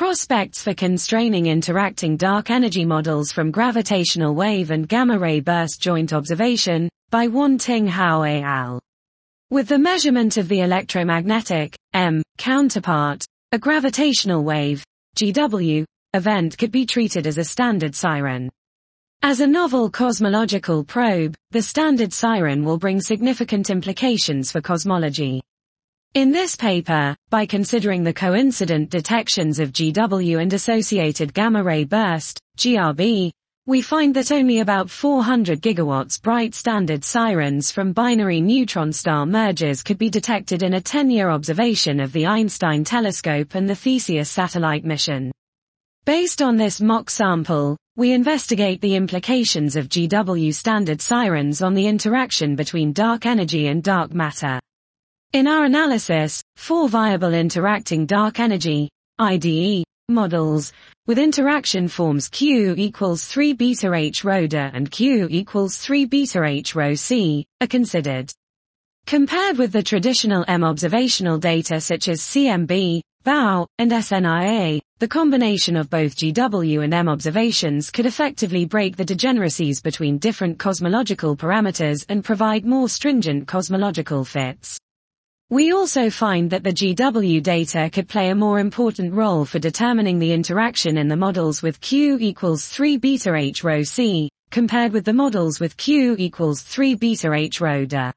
Prospects for constraining interacting dark energy models from gravitational wave and gamma ray burst joint observation, by Wan-Ting Hou et al. With the measurement of the electromagnetic, M, counterpart, a gravitational wave, GW, event could be treated as a standard siren. As a novel cosmological probe, the standard siren will bring significant implications for cosmology. In this paper, by considering the coincident detections of GW and associated gamma-ray burst, GRB, we find that only about 400 gigawatts bright standard sirens from binary neutron star mergers could be detected in a 10-year observation of the Einstein telescope and the Theseus satellite mission. Based on this mock sample, we investigate the implications of GW standard sirens on the interaction between dark energy and dark matter. In our analysis, four viable interacting dark energy, IDE, models, with interaction forms Q equals 3 beta H rho d and Q equals 3 beta H rho c, are considered. Compared with the traditional M observational data such as CMB, BAO, and SNIA, the combination of both GW and M observations could effectively break the degeneracies between different cosmological parameters and provide more stringent cosmological fits. We also find that the GW data could play a more important role for determining the interaction in the models with Q equals 3 beta H rho C, compared with the models with Q equals 3 beta H rho d.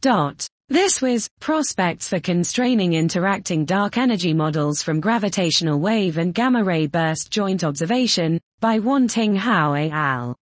Dot. This was prospects for constraining interacting dark energy models from gravitational wave and gamma ray burst joint observation by Wan-Ting Hou et al.